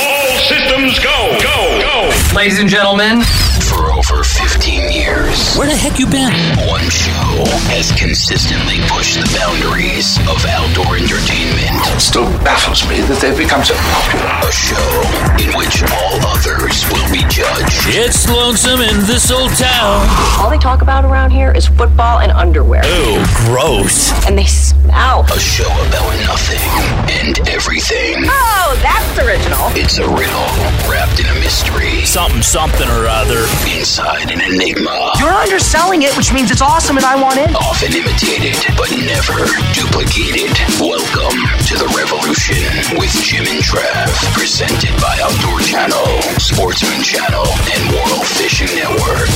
All systems go, go, go. Ladies and gentlemen, For over 15 years, Where the heck you been? one show has consistently pushed the boundaries of outdoor entertainment. It still baffles me that they've become so popular. A show in which all others will be judged. It's lonesome in this old town. All they talk about around here is football and underwear. Oh, gross. And they smell. A show about nothing and everything. Oh, that's original. It's a riddle wrapped in a mystery. Something, something or other. Inside an enigma. You're underselling it, which means it's awesome and I want in. Often imitated, but never duplicated. Welcome to the revolution with Jim and Trav. Presented by Outdoor Channel, Sportsman Channel, and World Fishing Network.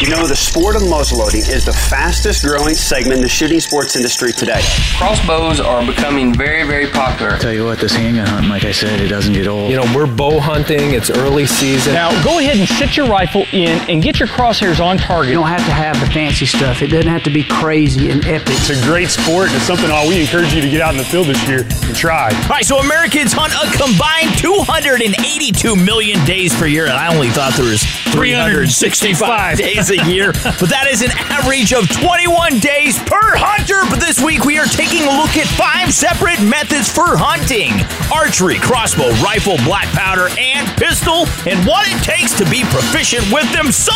You know, the sport of muzzleloading is the fastest growing segment in the shooting sports industry today. Crossbows are becoming very, very popular. Tell you what, this handgun hunting, like I said, it doesn't get old. You know, we're bow hunting, it's early season. Now, go ahead and sit your rifle in and get your crosshairs on target. You don't have to have the fancy stuff. It doesn't have to be crazy and epic. It's a great sport. And it's something uh, we encourage you to get out in the field this year and try. All right, so Americans hunt a combined 282 million days per year, and I only thought there was 365 days a year, but that is an average of 21 days per hunter. But this week we are taking a look at five separate methods for hunting: archery, crossbow, rifle, black powder, and pistol, and what it takes to be proficient with them. So,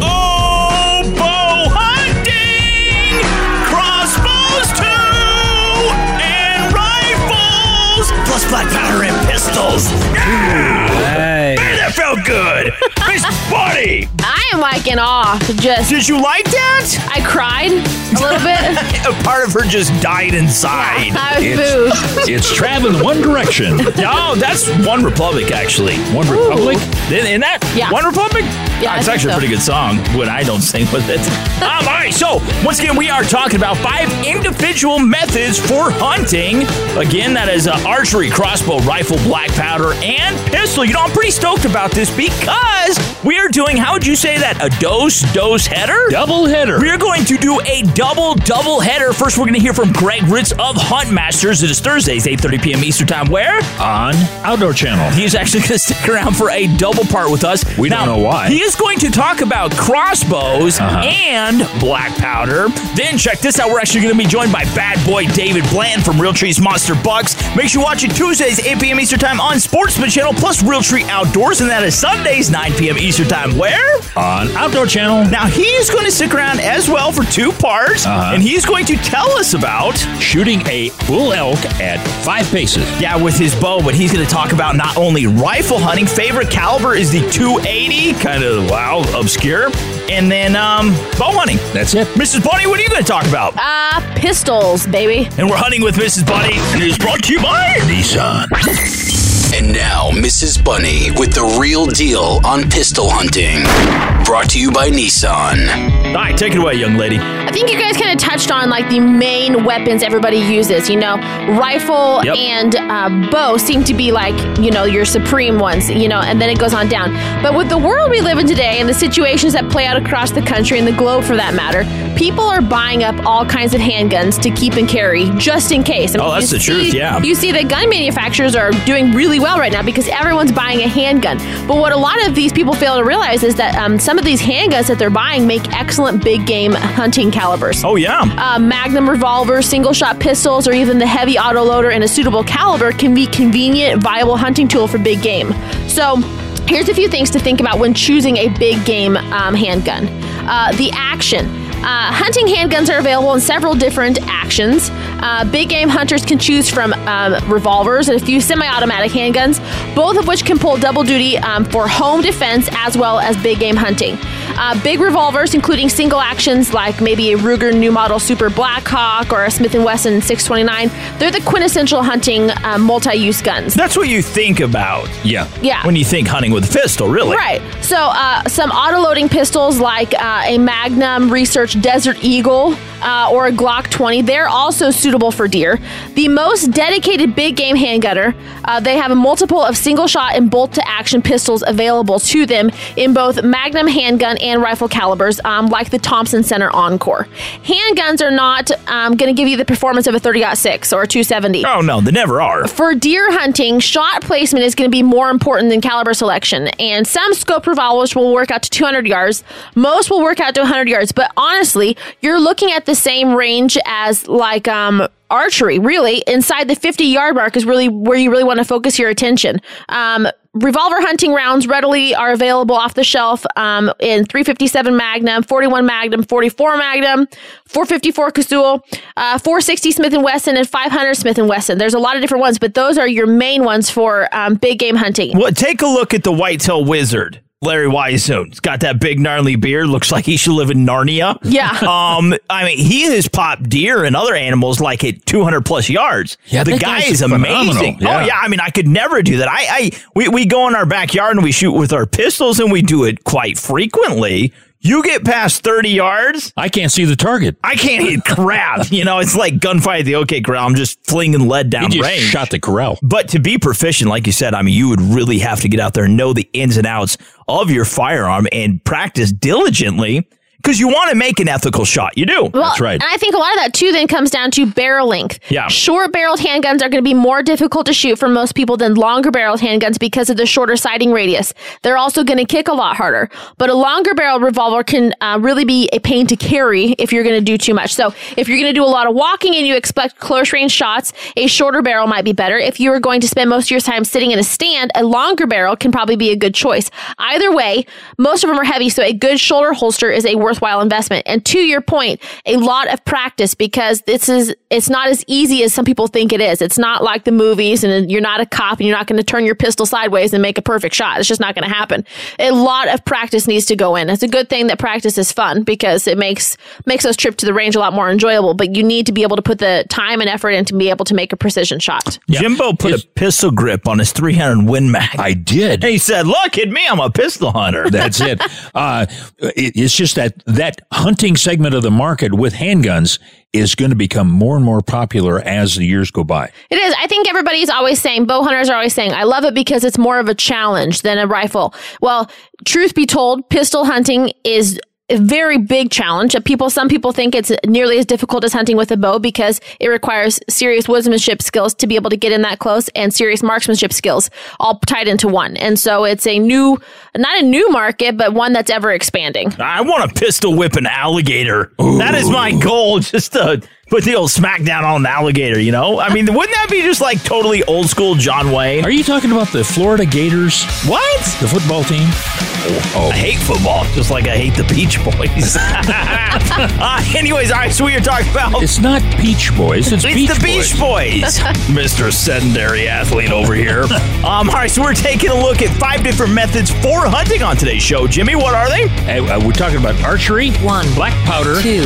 oh, bow hunting, crossbows too, and rifles, plus black powder and pistols. Hey. Man, that felt good. Miss Buddy, I am like in awe. Just did you like that? I cried a little bit. A part of her just died inside. I was moved. It's Trav in One Direction. No, that's One Republic, actually. One Republic? Isn't that Yeah. One Republic? Yeah, it's actually so. a pretty good song when I don't sing with it. um, all right, so once again, we are talking about five individual methods for hunting. Again, that is uh, archery, crossbow, rifle, black powder, and pistol. You know, I'm pretty stoked about this because we are doing, how would you say that? A dose, dose header? Double header. We are going to do a double, double header. First, we're going to hear from Greg Ritz of Hunt Masters. It is Thursdays, 8.30 p.m. Eastern Time. Where? On Outdoor Channel. He's actually going to stick around for a double part with us. We don't know why. He is going to talk about crossbows uh-huh. and black powder. Then check this out. We're actually going to be joined by bad boy David Blanton from Realtree's Monster Bucks. Make sure you watch it Tuesdays, 8 p.m. Eastern Time on Sportsman Channel, plus Realtree Outdoors, and that is Sundays, 9 p.m. Eastern Time. Where? On Outdoor Channel. Now, he's going to stick around as well for two parts, uh-huh. and he's going to tell us about shooting a bull elk at five paces. Yeah, with his bow, but he's going to talk about not only rifle hunting, favorite caliber is the 280, kind of, wow, obscure, and then um, bow hunting. That's it. Mrs. Bunny, what are you going to talk about? Uh, pistols, baby. And we're hunting with Mrs. Bunny, and it's brought to you by Nissan. And now, Mrs. Bunny with the real deal on pistol hunting. Brought to you by Nissan. All right, take it away, young lady. I think you guys kind of touched on like the main weapons everybody uses. You know, rifle Yep. and uh, bow seem to be like you know your supreme ones. You know, and then it goes on down. But with the world we live in today and the situations that play out across the country and the globe for that matter, people are buying up all kinds of handguns to keep and carry just in case. I Oh, that's you the truth, see- yeah. You see that gun manufacturers are doing really well right now because everyone's buying a handgun. But what a lot of these people fail to realize is that um, some of these handguns that they're buying make excellent big game hunting calibers. Oh, yeah. Uh, magnum revolvers, single shot pistols, or even the heavy autoloader in a suitable caliber can be convenient, viable hunting tool for big game. So, here's a few things to think about when choosing a big game um, handgun. Uh, the action. Uh, hunting handguns are available in several different actions. Uh, big game hunters can choose from um, revolvers and a few semi automatic handguns, both of which can pull double duty um, for home defense as well as big game hunting. Uh, big revolvers, including single actions like maybe a Ruger new model Super Blackhawk or a Smith & Wesson 629, they're the quintessential hunting uh, multi-use guns. That's what you think about. Yeah. Yeah. When you think hunting with a pistol, really. Right. So, uh, some auto-loading pistols like uh, a Magnum Research Desert Eagle uh, or a Glock 20, they're also suitable for deer. The most dedicated big game handgunner, uh, they have a multiple of single-shot and bolt-to-action pistols available to them in both Magnum handgun and rifle calibers, um, like the Thompson Center Encore. Handguns are not um, going to give you the performance of a 30-06 or a 270. Oh, no, they never are. For deer hunting, shot placement is going to be more important than caliber selection. And some scope revolvers will work out to 200 yards. Most will work out to 100 yards. But honestly, you're looking at the same range as like um, archery. Really, inside the 50 yard mark is really where you really want to focus your attention. Um, revolver hunting rounds readily are available off the shelf um, in 357 Magnum, 41 Magnum, 44 Magnum, 454 Casull, uh, 460 Smith & Wesson, and 500 Smith & Wesson. There's a lot of different ones, but those are your main ones for um, big game hunting. Well, take a look at the whitetail wizard. Larry Weishuhn. He's got that big gnarly beard. Looks like he should live in Narnia. Yeah. Um. I mean, he has popped deer and other animals like at 200 plus yards. Yeah, the guy is amazing. Yeah. Oh yeah. I mean, I could never do that. I, I we we go in our backyard and we shoot with our pistols and we do it quite frequently. You get past 30 yards, I can't see the target. I can't hit crap. you know, it's like gunfight at the OK Corral. I'm just flinging lead down just range. shot the corral. But to be proficient, like you said, I mean, you would really have to get out there and know the ins and outs of your firearm and practice diligently because you want to make an ethical shot. You do. Well, That's right. And I think a lot of that too then comes down to barrel length. Yeah. Short barreled handguns are going to be more difficult to shoot for most people than longer barreled handguns because of the shorter sighting radius. They're also going to kick a lot harder. But a longer barrel revolver can uh, really be a pain to carry if you're going to do too much. So if you're going to do a lot of walking and you expect close range shots, a shorter barrel might be better. If you are going to spend most of your time sitting in a stand, a longer barrel can probably be a good choice. Either way, most of them are heavy, so a good shoulder holster is a worthwhile investment. And to your point, a lot of practice because this is it's not as easy as some people think it is. It's not like the movies and you're not a cop and you're not going to turn your pistol sideways and make a perfect shot. It's just not going to happen. A lot of practice needs to go in. It's a good thing that practice is fun because it makes makes those trips to the range a lot more enjoyable, but you need to be able to put the time and effort in to be able to make a precision shot. Jimbo put a pistol grip on his 300 Win Mag. I did. And he said, "Look at me, I'm a pistol hunter." That's it. Uh, it. It's just that that hunting segment of the market with handguns is going to become more and more popular as the years go by. It is. I think everybody's always saying, bow hunters are always saying, I love it because it's more of a challenge than a rifle. Well, truth be told, pistol hunting is very big challenge. People, some people think it's nearly as difficult as hunting with a bow because it requires serious woodsmanship skills to be able to get in that close and serious marksmanship skills all tied into one. And so it's a new, not a new market, but one that's ever expanding. I want to pistol whip an alligator. That is my goal. Just to put the old smackdown on an alligator. You know, I mean, wouldn't that be just like totally old school John Wayne? Are you talking about the Florida Gators? What? The football team? Oh, I hate football, just like I hate the Beach Boys. uh, anyways, all right, so we are talking about. It's not Peach Boys. It's, It's Beach the Beach Boys, Mr. Sedentary Athlete over here. Um, all right, so we're taking a look at five different methods for hunting on today's show. Jimmy, what are they? Uh, uh, we're talking about archery, One. black powder, Two.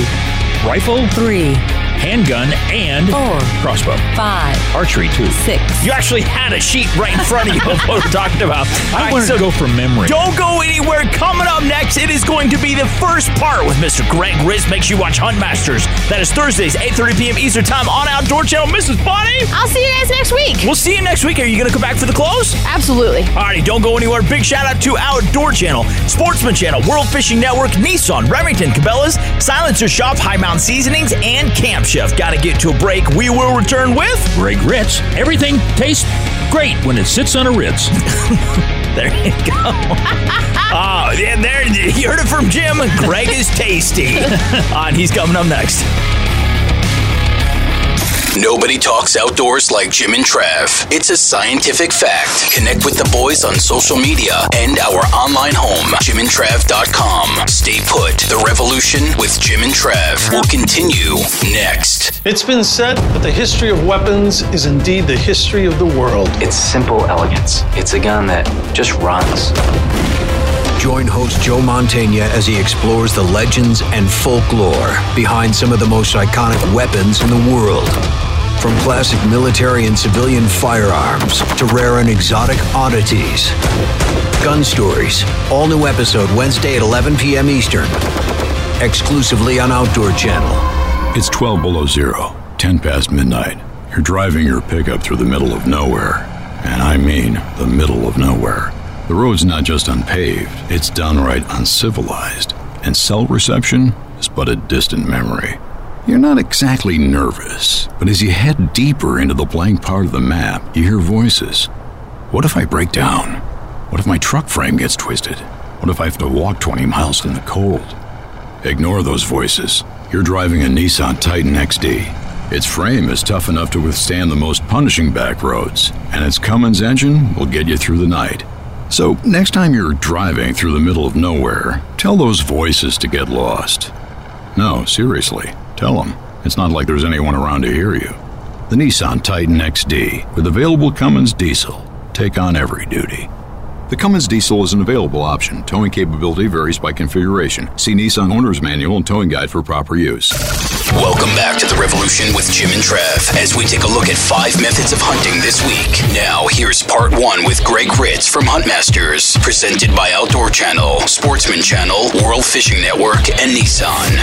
rifle, Three. Handgun, and Four. crossbow. Five. Archery too. Six. You actually had a sheet right in front of you of what we're talking about. I right, wanted so to go from memory. Don't go anywhere. Coming up next, it is going to be the first part with Mr. Greg Ritz. Make sure you watch Hunt Masters. That is Thursdays, 8.30 p.m. Eastern Time on Outdoor Channel. Mrs. Bonnie, I'll see you guys next week. we'll see you next week. Are you going to come back for the close? Absolutely. Alrighty, don't go anywhere. Big shout out to Outdoor Channel, Sportsman Channel, World Fishing Network, Nissan, Remington, Cabela's, Silencer Shop, High Mountain Seasonings, and Camp Chef. Got to get to a break. We will return with. Greg Ritz. Everything tastes great when it sits on a Ritz. There you go. oh, yeah, there you heard it from Jim. Greg is tasty. and he's coming up next. Nobody talks outdoors like Jim and Trav. It's a scientific fact. Connect with the boys on social media and our online home, jimandtrav.com. Stay put. The revolution with Jim and Trav will continue next. It's been said that the history of weapons is indeed the history of the world. It's simple elegance. It's a gun that just runs. Join host Joe Mantegna as he explores the legends and folklore behind some of the most iconic weapons in the world. From classic military and civilian firearms to rare and exotic oddities. Gun Stories, all new episode Wednesday at 11 p.m. Eastern, exclusively on Outdoor Channel. It's 12 below zero, 10 past midnight. You're driving your pickup through the middle of nowhere. And I mean the middle of nowhere. The road's not just unpaved, it's downright uncivilized. And cell reception is but a distant memory. You're not exactly nervous, but as you head deeper into the blank part of the map, you hear voices. What if I break down? What if my truck frame gets twisted? What if I have to walk 20 miles in the cold? Ignore those voices. You're driving a Nissan Titan XD. Its frame is tough enough to withstand the most punishing back roads, and its Cummins engine will get you through the night. So, next time you're driving through the middle of nowhere, tell those voices to get lost. No, seriously, tell them. It's not like there's anyone around to hear you. The Nissan Titan XD, with available Cummins diesel, take on every duty. The Cummins diesel is an available option. Towing capability varies by configuration. See Nissan Owner's Manual and Towing Guide for proper use. Welcome back to the Revolution with Jim and Trav as we take a look at five methods of hunting this week. Now, here's part one with Greg Ritz from Huntmasters, presented by Outdoor Channel, Sportsman Channel, World Fishing Network, and Nissan.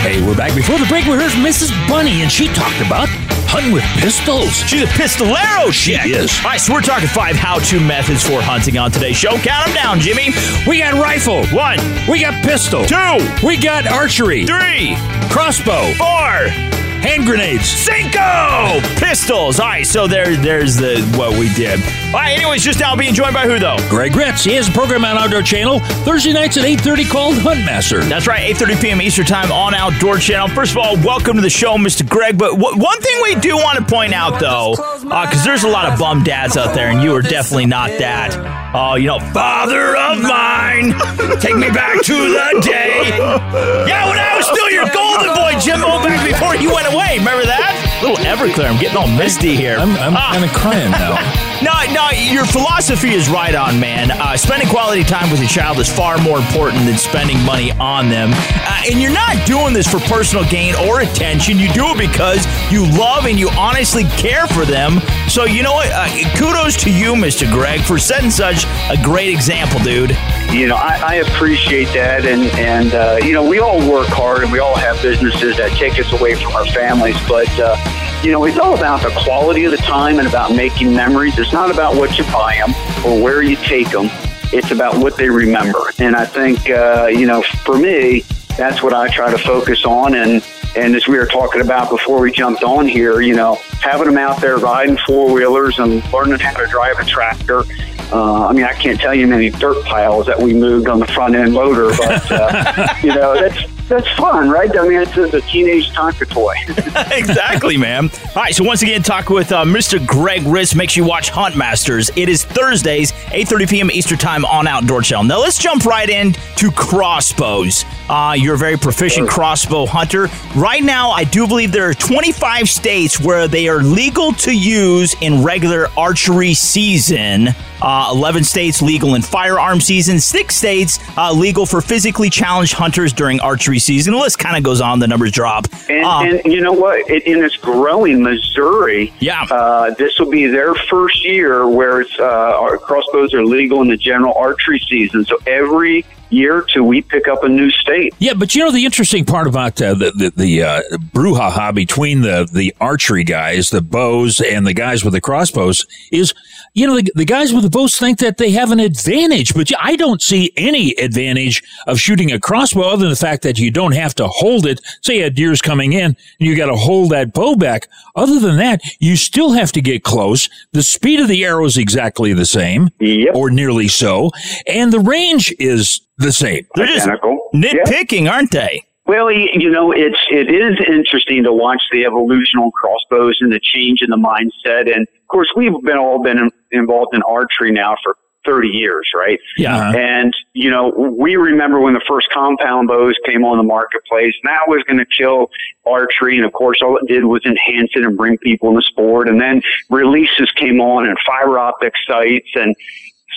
Hey, we're back. Before the break, we heard from Mrs. Bunny, and she talked about hunting with pistols. She's a pistolero, she is. All right, so we're talking five how-to methods for hunting on today's show. Count them down, Jimmy. We got rifle. One. We got pistol. Two. We got archery. Three. Crossbow. Four. Hand grenades. Cinco! Pistols. All right, so there, there's the what we did. All right, anyways, just now being joined by who, though? Greg Ritz. He has a program on Outdoor Channel Thursday nights at 8.30 called Huntmaster. That's right, 8.30 p.m. Eastern Time on Outdoor Channel. First of all, welcome to the show, Mr. Greg. But w- one thing we do want to point out, though, because uh, there's a lot of bum dads out there, and you are definitely not that. Oh, you know, father of mine, take me back to the day. Yeah, when I was still your golden boy, Jimbo, back before you went away. Remember that? Little Everclear. I'm getting all misty here. I'm, I'm ah. kind of crying now. no, no, your philosophy is right on, man. Uh, spending quality time with your child is far more important than spending money on them. Uh, and you're not doing this for personal gain or attention. You do it because you love and you honestly care for them. So, you know what? Uh, kudos to you, Mr. Greg, for setting such a great example, dude. You know, I, I appreciate that. And, and uh, you know, we all work hard and we all have businesses that take us away from our families. But, uh, you know, it's all about the quality of the time and about making memories. It's not about what you buy them or where you take them. It's about what they remember. And I think, uh, you know, for me, that's what I try to focus on. And, and as we were talking about before we jumped on here, you know, having them out there riding four wheelers and learning how to drive a tractor. Uh, I mean, I can't tell you many dirt piles that we moved on the front end loader, but uh, you know, that's that's fun, right? I mean, it's a teenage Tonka toy. exactly, man. All right, so once again, talk with uh, Mr. Greg Ritz. Make sure you watch Hunt Masters. It is Thursdays, 8.30 p.m. Eastern Time on Outdoor Channel. Now, let's jump right in to crossbows. Uh, you're a very proficient crossbow hunter. Right now, I do believe there are 25 states where they are legal to use in regular archery season. Uh, 11 states legal in firearm season, six states uh, legal for physically challenged hunters during archery season. The list kind of goes on. The numbers drop. And, um, and you know what? It, and it's growing. Missouri. Yeah. Uh, this will be their first year where it's uh, crossbows are legal in the general archery season. So every year two, we pick up a new state. Yeah, but you know the interesting part about uh, the the, the uh, brouhaha between the the archery guys, the bows, and the guys with the crossbows is, you know, the, the guys with the bows think that they have an advantage, but I don't see any advantage of shooting a crossbow other than the fact that you don't have to hold it. Say a deer's coming in, and you got to hold that bow back. Other than that, you still have to get close. The speed of the arrow is exactly the same, yep. or nearly so, and the range is the same. They're just nitpicking, yeah. aren't they? Well, you know, it's it is interesting to watch the evolution of crossbows and the change in the mindset. And of course, we've been all been involved in archery now for 30 years, right? Yeah. Uh-huh. And, you know, we remember when the first compound bows came on the marketplace, and that was going to kill archery. And of course, all it did was enhance it and bring people in the sport. And then releases came on and fiber optic sights and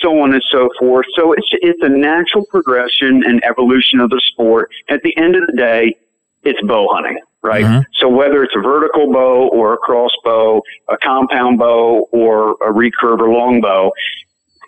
so on and so forth. So it's it's a natural progression and evolution of the sport. At the end of the day, it's bow hunting, right? Mm-hmm. So whether it's a vertical bow or a crossbow, a compound bow or a recurve or longbow,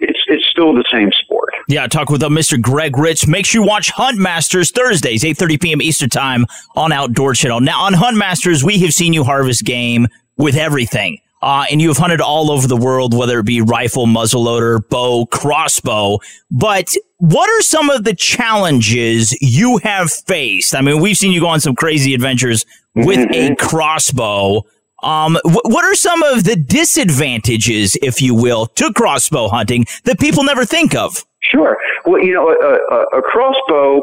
it's it's still the same sport. Yeah, talk with uh, Mr. Greg Ritz. Make sure you watch Hunt Masters Thursdays, 8.30 p.m. Eastern Time on Outdoor Channel. Now, on Hunt Masters, we have seen you harvest game with everything. Uh, and you have hunted all over the world, whether it be rifle, muzzleloader, bow, crossbow. But what are some of the challenges you have faced? I mean, we've seen you go on some crazy adventures with a crossbow. Um, wh- what are some of the disadvantages, if you will, to crossbow hunting that people never think of? Sure. Well, you know, a, a, a crossbow,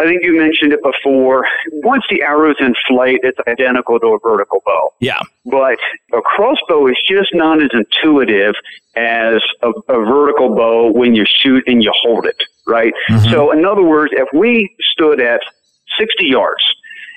I think you mentioned it before. Once the arrow's in flight, it's identical to a vertical bow. Yeah. But a crossbow is just not as intuitive as a, a vertical bow when you shoot and you hold it, right? Mm-hmm. So, in other words, if we stood at 60 yards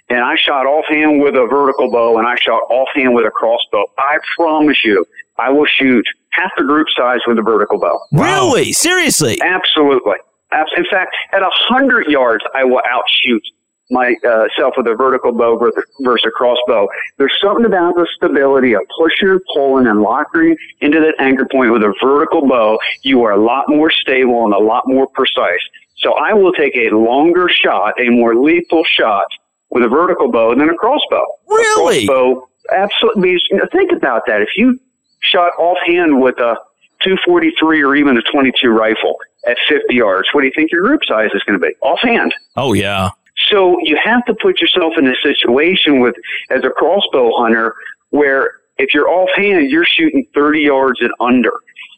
and I shot offhand with a vertical bow and I shot offhand with a crossbow, I promise you, I will shoot half the group size with a vertical bow. Really? Seriously? Absolutely. Abs- In fact, at a hundred yards, I will outshoot myself uh, with a vertical bow versus a crossbow. There's something about the stability of pushing, pulling, and locking into that anchor point with a vertical bow. You are a lot more stable and a lot more precise. So I will take a longer shot, a more lethal shot with a vertical bow than a crossbow. Really? A crossbow, absolutely. Think about that. If you shot offhand with a 243 or even a 22 rifle at 50 yards, what do you think your group size is going to be? Offhand. Oh, yeah. So you have to put yourself in a situation with, as a crossbow hunter, where if you're offhand, you're shooting 30 yards and under.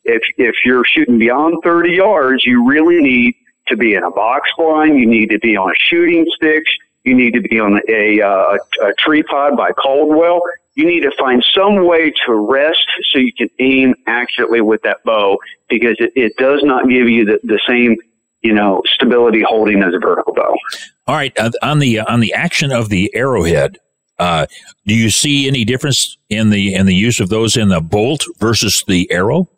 If, if you're shooting beyond 30 yards, you really need to be in a box blind. You need to be on a shooting stick. You need to be on a, uh, a, a tree pod by Caldwell. You need to find some way to rest so you can aim accurately with that bow because it, it does not give you the, the same, you know, stability holding as a vertical bow. All right, uh, on the on the action of the arrowhead, uh, do you see any difference in the in the use of those in the bolt versus the arrow?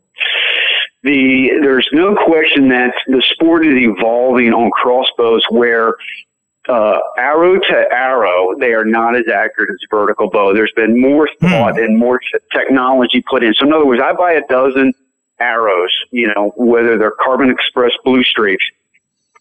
the there's no question that the sport is evolving on crossbows where uh, arrow to arrow, they are not as accurate as vertical bow. There's been more thought and more t- technology put in. So in other words, I buy a dozen arrows, you know, whether they're Carbon Express Blue Streaks.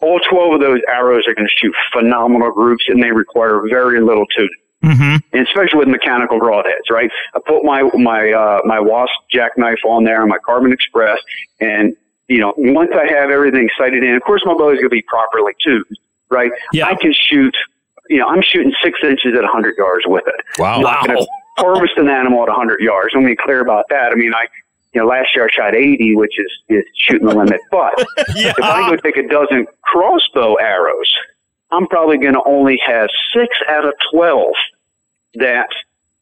All 12 of those arrows are going to shoot phenomenal groups and they require very little tuning. Mm-hmm. And especially with mechanical broadheads, right? I put my my uh, my Wasp Jak-Knife on there, and my Carbon Express, and you know once I have everything sighted in, of course my bow is going to be properly tuned, right? Yeah. I can shoot. You know, I'm shooting six inches at 100 yards with it. Wow. I'm not Wow. harvest an animal at 100 yards. Let me be clear about that. I mean, I. You know, last year I shot 80, which is, is shooting the limit. But if I go take a dozen crossbow arrows, I'm probably going to only have six out of 12 that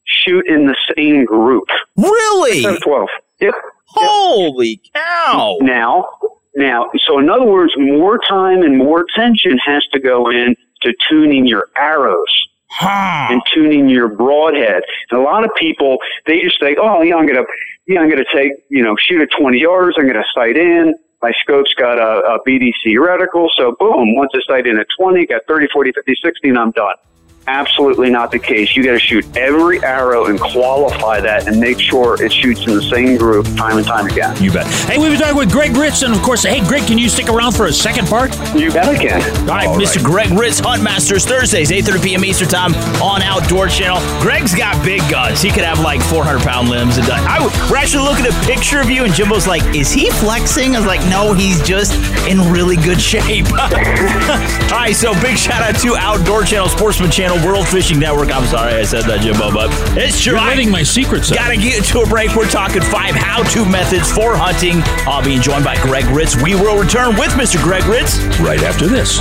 shoot in the same group. Really? Six out of 12. Yep. Holy cow. Now, now, so in other words, more time and more attention has to go in to tuning your arrows and tuning your broadhead. And a lot of people, they just think, oh, yeah, I'm going to, yeah, I'm going to take, you know, shoot at 20 yards. I'm going to sight in. My scope's got a, a BDC reticle. So boom, once I sight in at 20, got 30, 40, 50, 60, and I'm done. Absolutely not the case. You got to shoot every arrow and qualify that and make sure it shoots in the same group time and time again. You bet. Hey, we've been talking with Greg Ritz, and of course, hey, Greg, can you stick around for a second part? You bet I can. All right, Mr. Greg Ritz, Hunt Masters, Thursdays, 8.30 p.m. Eastern Time on Outdoor Channel. Greg's got big guns. He could have like 400-pound limbs. And I, w- we're actually looking at a picture of you, and Jimbo's like, is he flexing? I was like, no, he's just in really good shape. All right, so big shout out to Outdoor Channel, Sportsman Channel, World Fishing Network. I'm sorry I said that, Jimbo, but it's true. You're letting my secrets out. Gotta get to a break. We're talking five how-to methods for hunting. I'll be joined by Greg Ritz. We will return with Mr. Greg Ritz right after this.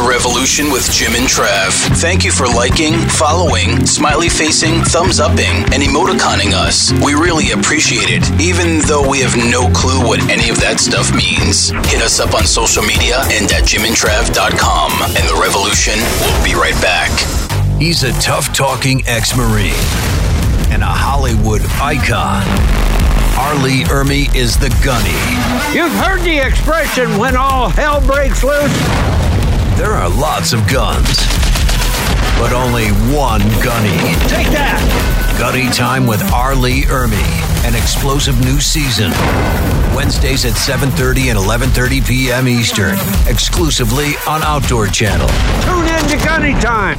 The Revolution with Jim and Trav. Thank you for liking, following, smiley facing, thumbs upping, and emoticoning us. We really appreciate it, even though we have no clue what any of that stuff means. Hit us up on social media and at jimandtrav.com. And The Revolution will be right back. He's a tough talking ex Marine. and a Hollywood icon. R. Lee Ermey is the gunny. You've heard the expression when all hell breaks loose? There are lots of guns, but only one gunny. Take that! Gunny Time with R. Lee Ermey, an explosive new season. Wednesdays at 7:30 and 11:30 p.m. Eastern, exclusively on Outdoor Channel. Tune in to Gunny Time.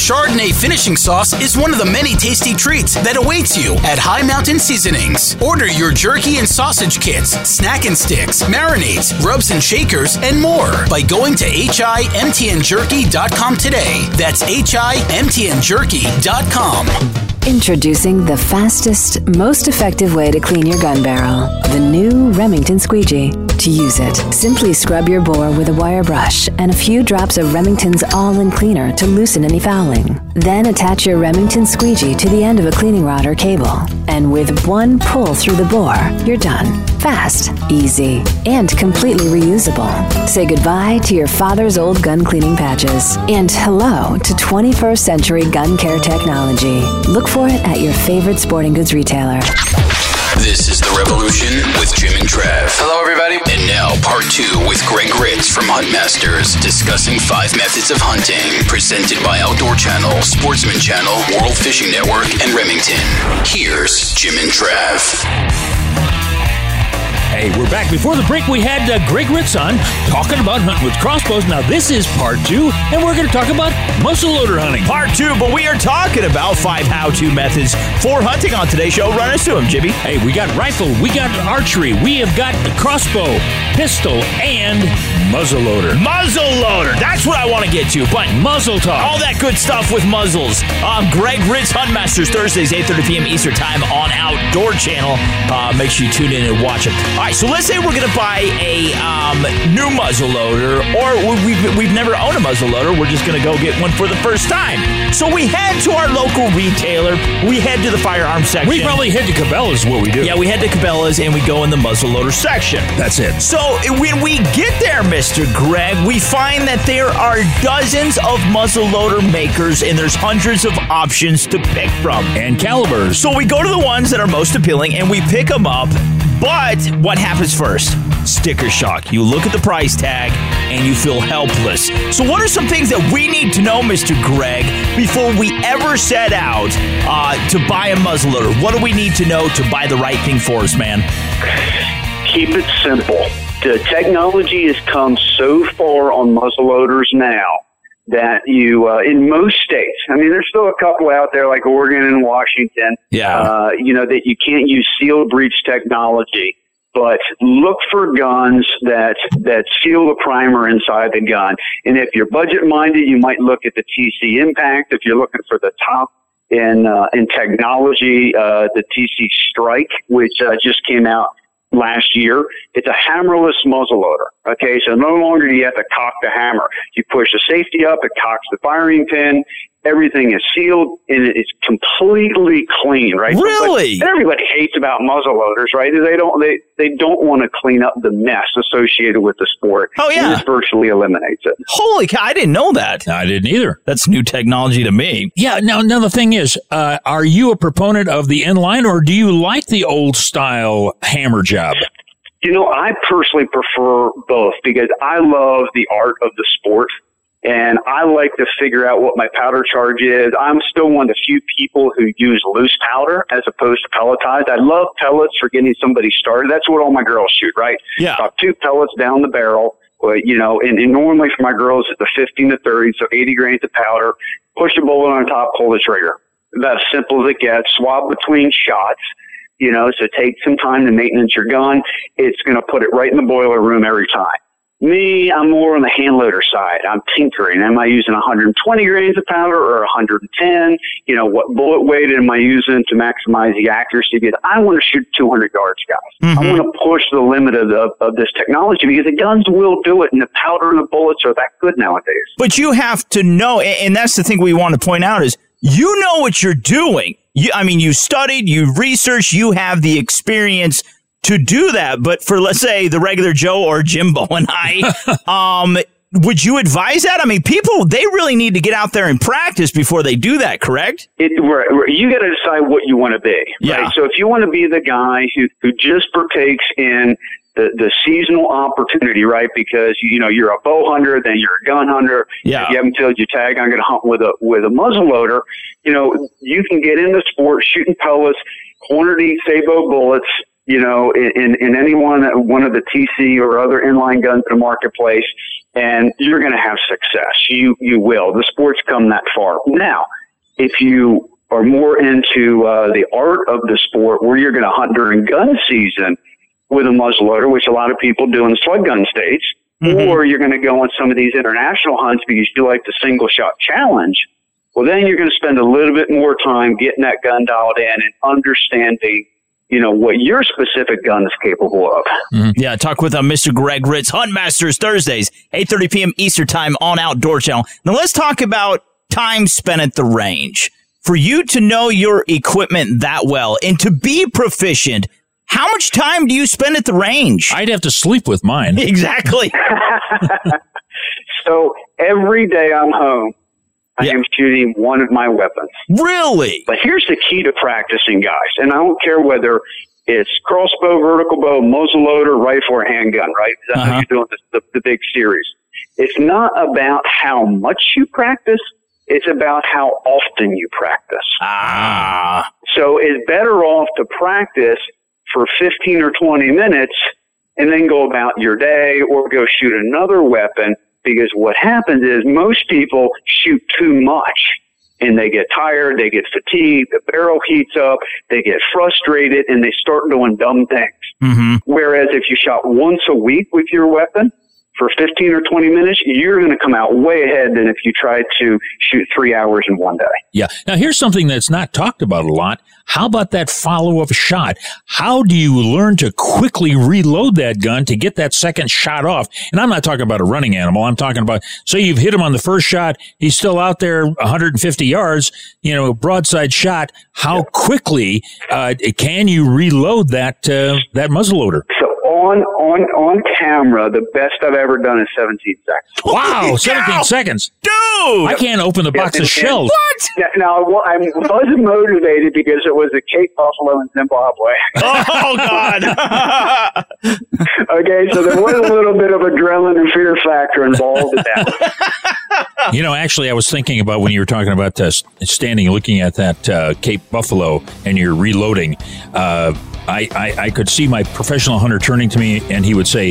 Chardonnay finishing sauce is one of the many tasty treats that awaits you at High Mountain Seasonings. Order your jerky and sausage kits, snack and sticks, marinades, rubs and shakers, and more by going to himtnjerky.com today. That's himtnjerky.com. Introducing the fastest, most effective way to clean your gun barrel the new Remington Squeegee. To use it, simply scrub your bore with a wire brush and a few drops of Remington's all in cleaner to loosen any fouling. Then attach your Remington Squeegee to the end of a cleaning rod or cable. And with one pull through the bore, you're done. Fast, easy, and completely reusable. Say goodbye to your father's old gun cleaning patches and hello to 21st century gun care technology. Look for it at your favorite sporting goods retailer. This is The Revolution with Jim and Trav. Hello, everybody. And now, part two with Greg Ritz from Huntmasters, discussing five methods of hunting, presented by Outdoor Channel, Sportsman Channel, World Fishing Network, and Remington. Here's Jim and Trav. Hey, we're back. Before the break, we had uh, Greg Ritz on talking about hunting with crossbows. Now, this is part two, and we're going to talk about muzzleloader hunting. Part two, but we are talking about five how-to methods for hunting on today's show. Run us through them, Jimmy. Hey, we got rifle, we got archery, we have got crossbow, pistol, and muzzleloader. Muzzleloader. That's what I want to get to. But muzzle talk. All that good stuff with muzzles. Um, Greg Ritz Huntmasters Thursdays, 8:30 p.m. Eastern Time on Outdoor Channel. Uh, make sure you tune in and watch it. All right, so let's say we're going to buy a um, new muzzleloader, or we've, we've never owned a muzzleloader. We're just going to go get one for the first time. So we head to our local retailer. We head to the firearm section. We probably head to Cabela's, what we do. Yeah, we head to Cabela's and we go in the muzzleloader section. That's it. So when we get there, Mr. Greg, we find that there are dozens of muzzleloader makers and there's hundreds of options to pick from. And calibers. So we go to the ones that are most appealing and we pick them up. But what happens first? Sticker shock. You look at the price tag and you feel helpless. So, what are some things that we need to know, Mr. Greg, before we ever set out uh, to buy a muzzleloader? What do we need to know to buy the right thing for us, man? Keep it simple. The technology has come so far on muzzleloaders now that you, uh, in most states, I mean, there's still a couple out there like Oregon and Washington, yeah. uh, you know, that you can't use seal breech technology. But look for guns that that seal the primer inside the gun. And if you're budget minded, you might look at the TC Impact. If you're looking for the top in uh, in technology, uh, the TC Strike, which uh, just came out last year. It's a hammerless muzzleloader. Okay, so no longer do you have to cock the hammer. You push the safety up, it cocks the firing pin. Everything is sealed and it's completely clean, right? Really? But everybody hates about muzzleloaders, right? They don't they they don't want to clean up the mess associated with the sport. Oh yeah, and this virtually eliminates it. Holy cow! I didn't know that. I didn't either. That's new technology to me. Yeah. Now, now the thing is, uh, are you a proponent of the inline, or do you like the old style hammer job? You know, I personally prefer both because I love the art of the sport and I like to figure out what my powder charge is. I'm still one of the few people who use loose powder as opposed to pelletized. I love pellets for getting somebody started. That's what all my girls shoot, right? Yeah. About two pellets down the barrel. Well, you know, and, and normally for my girls it's a 15 to 30, so 80 grains of powder. Push a bullet on top, pull the trigger. About as simple as it gets. Swab between shots. You know, so take some time to maintenance your gun. It's going to put it right in the boiler room every time. Me, I'm more on the hand loader side. I'm tinkering. Am I using 120 grains of powder or 110? You know, what bullet weight am I using to maximize the accuracy? Because I want to shoot 200 yards, guys. I mm-hmm. want to push the limit of, the, of this technology because the guns will do it, and the powder and the bullets are that good nowadays. But you have to know, and that's the thing we want to point out is you know what you're doing. You, I mean, you studied, you researched, you have the experience to do that. But for let's say the regular Joe or Jimbo and I, um, would you advise that? I mean, people they really need to get out there and practice before they do that. Correct? It, right, right. you got to decide what you want to be. Yeah. Right? So if you want to be the guy who, who just partakes in the, the seasonal opportunity, right? Because you know you're a bow hunter, then you're a gun hunter. Yeah. If you haven't filled your tag, I'm going to hunt with a with a muzzle loader. You know, you can get into sport shooting pellets, Hornady sabot bullets. You know, in, in, in any one one of the TC or other inline guns in the marketplace, and you're going to have success. You you will. The sport's come that far now if you are more into uh, the art of the sport, where you're going to hunt during gun season with a muzzleloader, which a lot of people do in the slug gun states, or you're going to go on some of these international hunts because you like the single shot challenge. Well, then you're going to spend a little bit more time getting that gun dialed in and understanding, you know, what your specific gun is capable of. Yeah, talk with uh, Mr. Greg Ritz, Hunt Masters Thursdays, 8.30 p.m. Eastern Time on Outdoor Channel. Now let's talk about time spent at the range. For you to know your equipment that well and to be proficient, how much time do you spend at the range? I'd have to sleep with mine. Exactly. So every day I'm home, I am shooting one of my weapons. Really? But here's the key to practicing, guys, and I don't care whether it's crossbow, vertical bow, muzzle loader, rifle, or handgun, right? That's how you're doing the, the, the big series. It's not about how much you practice. It's about how often you practice. Ah. So it's better off to practice for 15 or 20 minutes and then go about your day or go shoot another weapon because what happens is most people shoot too much and they get tired, they get fatigued, the barrel heats up, they get frustrated and they start doing dumb things. Mm-hmm. Whereas if you shot once a week with your weapon for 15 or 20 minutes, you're going to come out way ahead than if you tried to shoot three hours in one day. Yeah. Now here's something that's not talked about a lot. How about that follow up shot? How do you learn to quickly reload that gun to get that second shot off? And I'm not talking about a running animal. I'm talking about, say you've hit him on the first shot. He's still out there 150 yards, you know, broadside shot. How quickly, uh, can you reload that, uh, that muzzleloader? So on on on camera, the best I've ever done is 17 seconds. Wow. 17 seconds. Dude! I can't open the box Yeah, of and- shells. Now, now well, I was motivated because it was a Cape Buffalo in Zimbabwe. Oh, God. okay, so there was a little bit of adrenaline and fear factor involved in that. You know, actually, I was thinking about when you were talking about uh, standing looking at that uh, Cape Buffalo and you're reloading. Uh, I, I, I could see my professional hunter turning to me and he would say,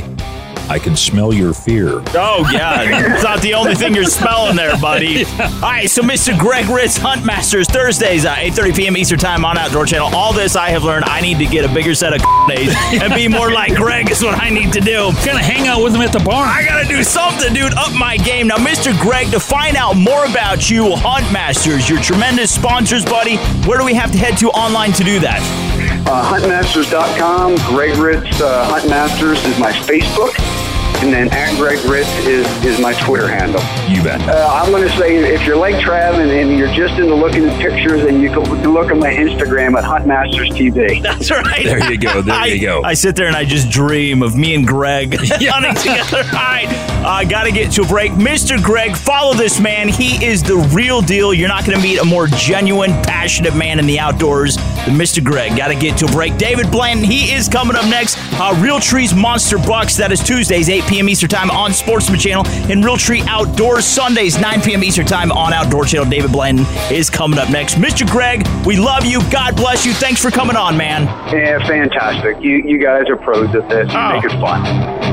I can smell your fear. Oh, yeah. It's not the only thing you're smelling there, buddy. All right, so Mr. Greg Ritz, Hunt Masters, Thursdays, uh, 8.30 p.m. Eastern Time on Outdoor Channel. All this I have learned. I need to get a bigger set of days and be more like Greg is what I need to do. Gonna hang out with him at the bar. I got to do something, dude. Up my game. Now, Mr. Greg, to find out more about you, Hunt Masters, your tremendous sponsors, buddy, where do we have to head to online to do that? Uh, huntmasters.com. Greg Ritz uh, Hunt Masters is my Facebook. And then at Greg Ritz is, is my Twitter handle. You bet. Uh, I'm going to say if you're like Trav and, and you're just into looking at pictures, and you can look at my Instagram at Huntmasters TV. That's right. There you go. There I, you go. I sit there and I just dream of me and Greg hunting together. All right, I uh, got to get to a break. Mr. Greg, follow this man. He is the real deal. You're not going to meet a more genuine, passionate man in the outdoors than Mr. Greg. Got to get to a break. David Blanton, he is coming up next. Uh, Realtree's Monster Bucks. That is Tuesdays, 8 p.m. Eastern Time on Sportsman Channel. And Realtree Outdoors Sundays, 9 p.m. Eastern Time on Outdoor Channel. David Blanton is coming up next. Mr. Greg, we love you. God bless you. Thanks for coming on, man. Yeah, fantastic. You you guys are pros at this. You make it fun.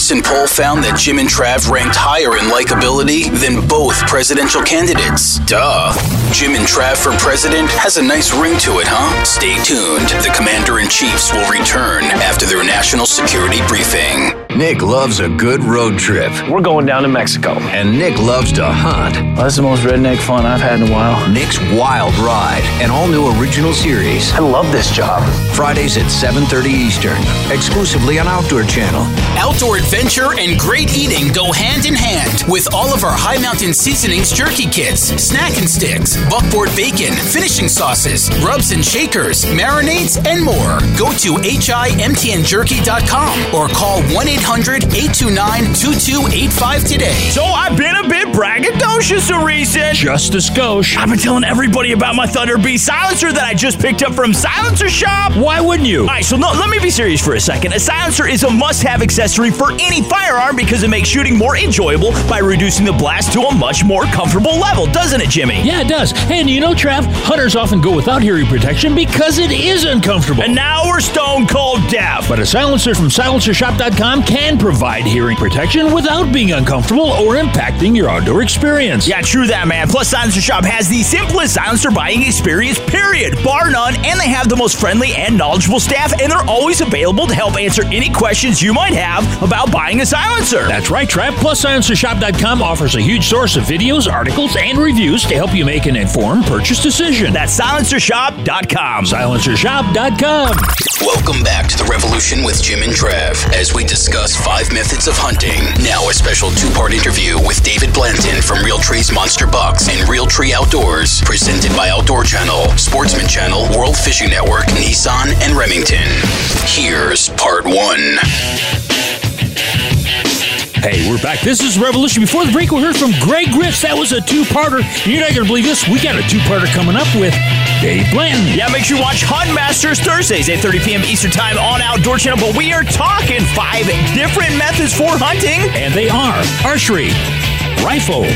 Recent poll found that Jim and Trav ranked higher in likability than both presidential candidates. Duh. Jim and Trav for president has a nice ring to it, huh? Stay tuned. The commander in chiefs will return after their national security briefing. Nick loves a good road trip. We're going down to Mexico. And Nick loves to hunt. Well, that's the most redneck fun I've had in a while. Nick's Wild Ride, an all-new original series. I love this job. Fridays at 7.30 Eastern, exclusively on Outdoor Channel. Outdoor adventure and great eating go hand in hand with all of our High Mountain Seasonings jerky kits, snack and sticks, buckboard bacon, finishing sauces, rubs and shakers, marinades, and more. Go to himtnjerky.com or call 1 800 829 2285 today. So I've been a bit braggadocious of recent. Just a skosh. I've been telling everybody about my Thunder B silencer that I just picked up from Silencer Shop. Why wouldn't you? All right, so no, let me be serious for a second. A silencer is a must-have accessory for any firearm because it makes shooting more enjoyable by reducing the blast to a much more comfortable level, doesn't it, Jimmy? Yeah, it does. And you know, Trav, hunters often go without hearing protection because it is uncomfortable. And now we're stone cold deaf. But a silencer from silencershop.com can provide hearing protection without being uncomfortable or impacting your outdoor experience. Yeah, true that, man. Plus, Silencer Shop has the simplest silencer buying experience, period, bar none, and they have the most friendly and knowledgeable staff, and they're always available to help answer any questions you might have about buying a silencer. That's right, Trav. Plus, silencershop.com offers a huge source of videos, articles, and reviews to help you make an informed purchase decision. That's silencershop.com. Silencershop.com. Welcome back to the Revolution with Jim and Trav as we discuss five methods of hunting. Now, a special two part interview with David Blanton from Realtree's Monster Bucks and Realtree Outdoors, presented by Outdoor Channel, Sportsman Channel, World Fishing Network, Nissan, and Remington. Here's part one. Hey, we're back. This is Revolution. Before the break, we heard from Greg Ritz. That was a two-parter. You're not going to believe this. We got a two-parter coming up with Dave Blanton. Yeah, make sure you watch Hunt Masters Thursdays, 8.30 p.m. Eastern Time on Outdoor Channel. But we are talking five different methods for hunting. And they are archery, rifle,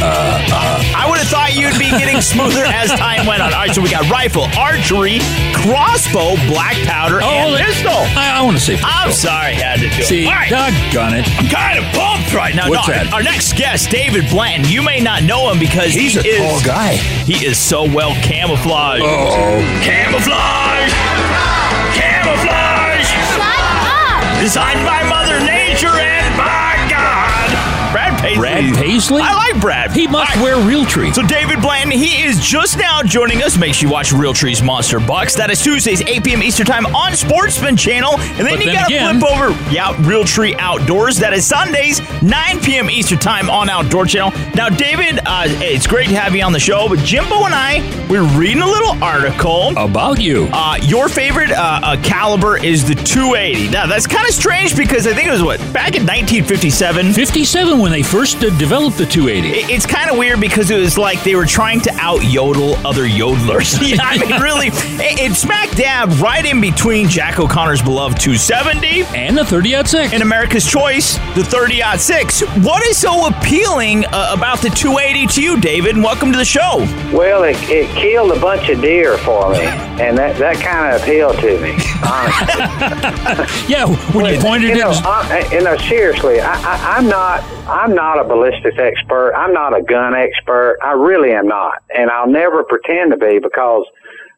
uh, uh, I would have thought you'd be getting smoother as time went on. All right, so we got rifle, archery, crossbow, black powder, oh, and pistol. I, I want to say pistol. I'm sorry, I had to do See, it. All right. doggone it. I'm kind of pumped right now. What's no, that? Our next guest, David Blanton. You may not know him because He's he a is, tall guy. He is so well camouflaged. Oh. Camouflage! Camouflage! Designed by Mother Nature and by God. Brad Paisley. Brad Paisley? I like Brad. He must I- wear Realtree. So David Blanton, he is just now joining us. Make sure you watch Realtree's Monster Bucks. That is Tuesdays, 8 p.m. Eastern Time on Sportsman Channel. And then But you gotta flip over, yeah, Realtree Outdoors. That is Sundays, 9 p.m. Eastern Time on Outdoor Channel. Now, David, uh, it's great to have you on the show, but Jimbo and I, we're reading a little article. About you. Uh, your favorite uh, uh, caliber is the 280. Now, that's kind of strange because I think it was what, back in 1957? 57 when they first uh, developed the 280. It's kind of weird because it was like they were trying to out yodel other yodelers. yeah, I mean, really, it, it's smack dab right in between Jack O'Connor's beloved 270 and the 30 6. and America's Choice, the 30 6. What is so appealing uh, about the 280 to you, David? And welcome to the show. Well, it, it killed a bunch of deer for me, and that, that kind of appealed to me, honestly. Yeah, when you pointed you know, it. I, you know, seriously, I, I, I'm not. I'm not a ballistics expert. I'm not a gun expert. I really am not, and I'll never pretend to be because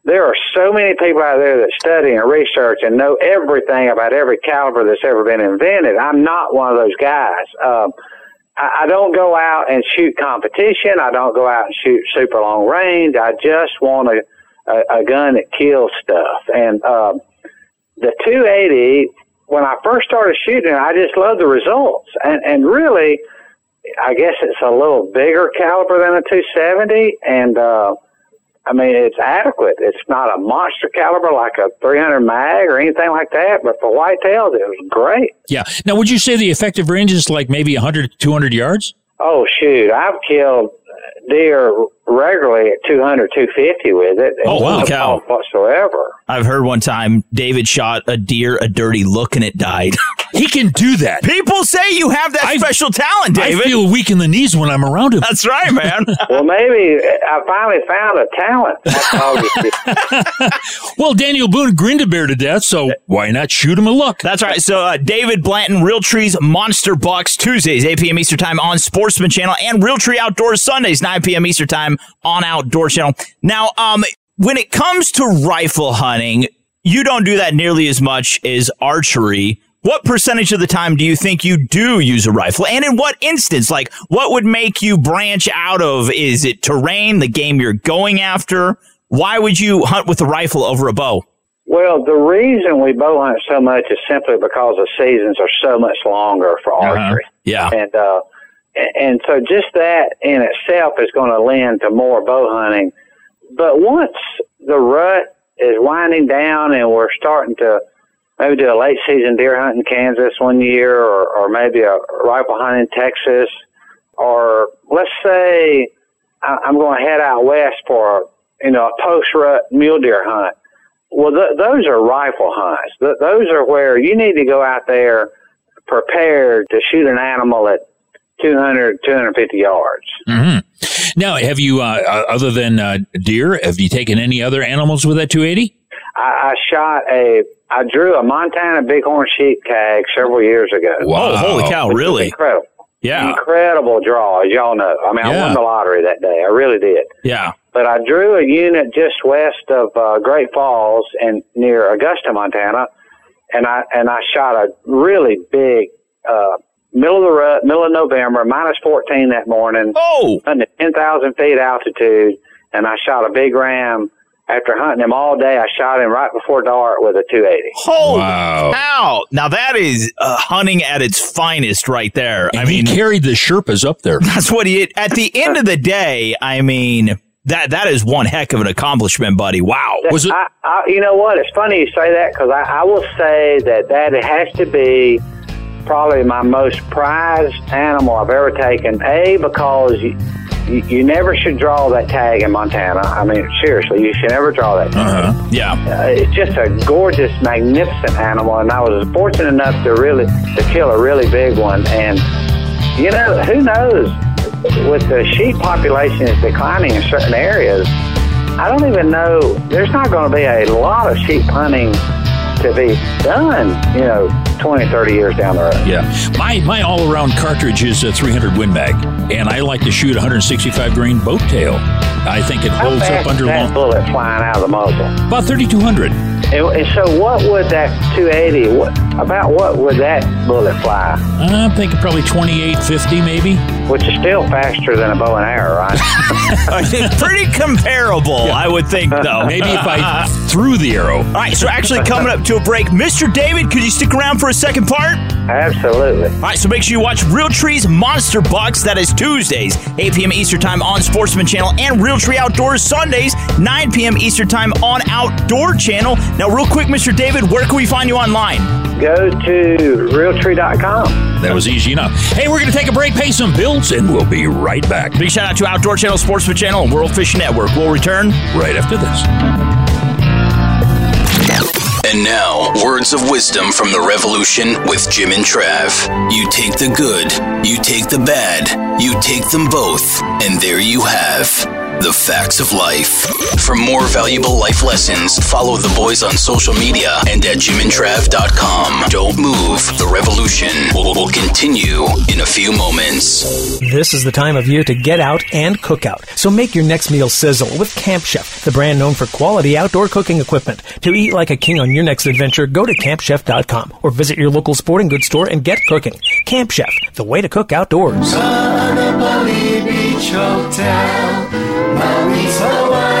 there are so many people out there that study and research and know everything about every caliber that's ever been invented. I'm not one of those guys. Um, I, I don't go out and shoot competition. I don't go out and shoot super long range. I just want a, a, a gun that kills stuff. And um, the 280, when I first started shooting, I just loved the results. And, and really, I guess it's a little bigger caliber than a 270. And, uh, I mean, it's adequate. It's not a monster caliber like a 300 mag or anything like that, but for whitetails, it was great. Yeah. Now, would you say the effective range is like maybe 100 to 200 yards? Oh, shoot. I've killed deer regularly at 200, 250 with it. Oh, wow. no Cow. Whatsoever. I've heard one time David shot a deer a dirty look and it died. He can do that. People say you have that special talent, David. I feel weak in the knees when I'm around him. That's right, man. well, maybe I finally found a talent. That's all you see. well, Daniel Boone grinned a bear to death, so why not shoot him a look? That's right. So, uh, David Blanton, Realtree's Monster Bucks Tuesdays, 8 p.m. Eastern Time on Sportsman Channel, and Realtree Outdoors Sundays, 9 p.m. Eastern Time on Outdoor Channel. Now, um, when it comes to rifle hunting, you don't do that nearly as much as archery. What percentage of the time do you think you do use a rifle? And in what instance? Like, what would make you branch out of? Is it terrain, the game you're going after? Why would you hunt with a rifle over a bow? Well, the reason we bow hunt so much is simply because the seasons are so much longer for archery. Yeah. And, uh, and so just that in itself is going to lend to more bow hunting. But once the rut is winding down and we're starting to maybe do a late season deer hunt in Kansas one year or, or maybe a rifle hunt in Texas or let's say I'm going to head out west for, you know, a post rut mule deer hunt. Well, th- those are rifle hunts. Th- those are where you need to go out there prepared to shoot an animal at 200, 250 yards. Mm-hmm. Now, have you, uh, uh, other than uh, deer, have you taken any other animals with that 280? I, I shot a, I drew a Montana bighorn sheep tag several years ago. Wow. Oh, holy cow, Which really? Incredible. Yeah. Incredible draw, as y'all know. I mean, I won the lottery that day. I really did. Yeah. But I drew a unit just west of uh, Great Falls and near Augusta, Montana, and I and I shot a really big uh, middle of the rut, middle of November, minus fourteen that morning. Oh, under ten thousand feet altitude, and I shot a big ram. After hunting him all day, I shot him right before dark with a 280. Holy cow! Now that is uh, hunting at its finest, right there. I And he mean, carried the Sherpas up there. that's what he. At the end of the day, I mean, that that is one heck of an accomplishment, buddy. Wow. I, I, you know what? It's funny you say that because I, I will say that that it has to be probably my most prized animal I've ever taken. A because you, you, you never should draw that tag in Montana. I mean, seriously, you should never draw that. Tag. Uh-huh. Yeah. Uh, it's just a gorgeous, magnificent animal, and I was fortunate enough to really to kill a really big one. And you know, who knows? With the sheep population is declining in certain areas, I don't even know. There's not going to be a lot of sheep hunting to be done. You know, 20, 30 years down the road. Yeah. My my all around cartridge is a 300 Win Mag, and I like to shoot 165 grain boat tail. I think it holds up under long. bullet flying out of the muzzle? About 3,200. And, and so, what would that 280? What about what would that bullet fly? I'm thinking probably 2850 maybe. Which is still faster than a bow and arrow, right? Pretty comparable, I would think, though. Maybe if I threw the arrow. All right, so actually coming up to a break, Mr. David, could you stick around for a second part? Absolutely. All right, so make sure you watch Realtree's Monster Bucks. That is Tuesdays, 8 p.m. Eastern Time on Sportsman Channel, and Realtree Outdoors Sundays, 9 p.m. Eastern Time on Outdoor Channel. Now, real quick, Mr. David, where can we find you online? Go to realtree.com. That was easy enough. Hey, we're going to take a break, pay some bills, and we'll be right back. Big shout out to Outdoor Channel, Sportsman Channel, and World Fishing Network. We'll return right after this. And now, words of wisdom from the revolution with Jim and Trav. You take the good, you take the bad, you take them both, and there you have the facts of life. For more valuable life lessons, follow the boys on social media and at jimandtrav.com. Don't move. The revolution will, will continue in a few moments. This is the time of year to get out and cook out. So make your next meal sizzle with Camp Chef, the brand known for quality outdoor cooking equipment. To eat like a king on your next adventure, go to campchef.com or visit your local sporting goods store and get cooking. Camp Chef, the way to cook outdoors. Ka'anapali Beach Hotel, Maui's Hotel.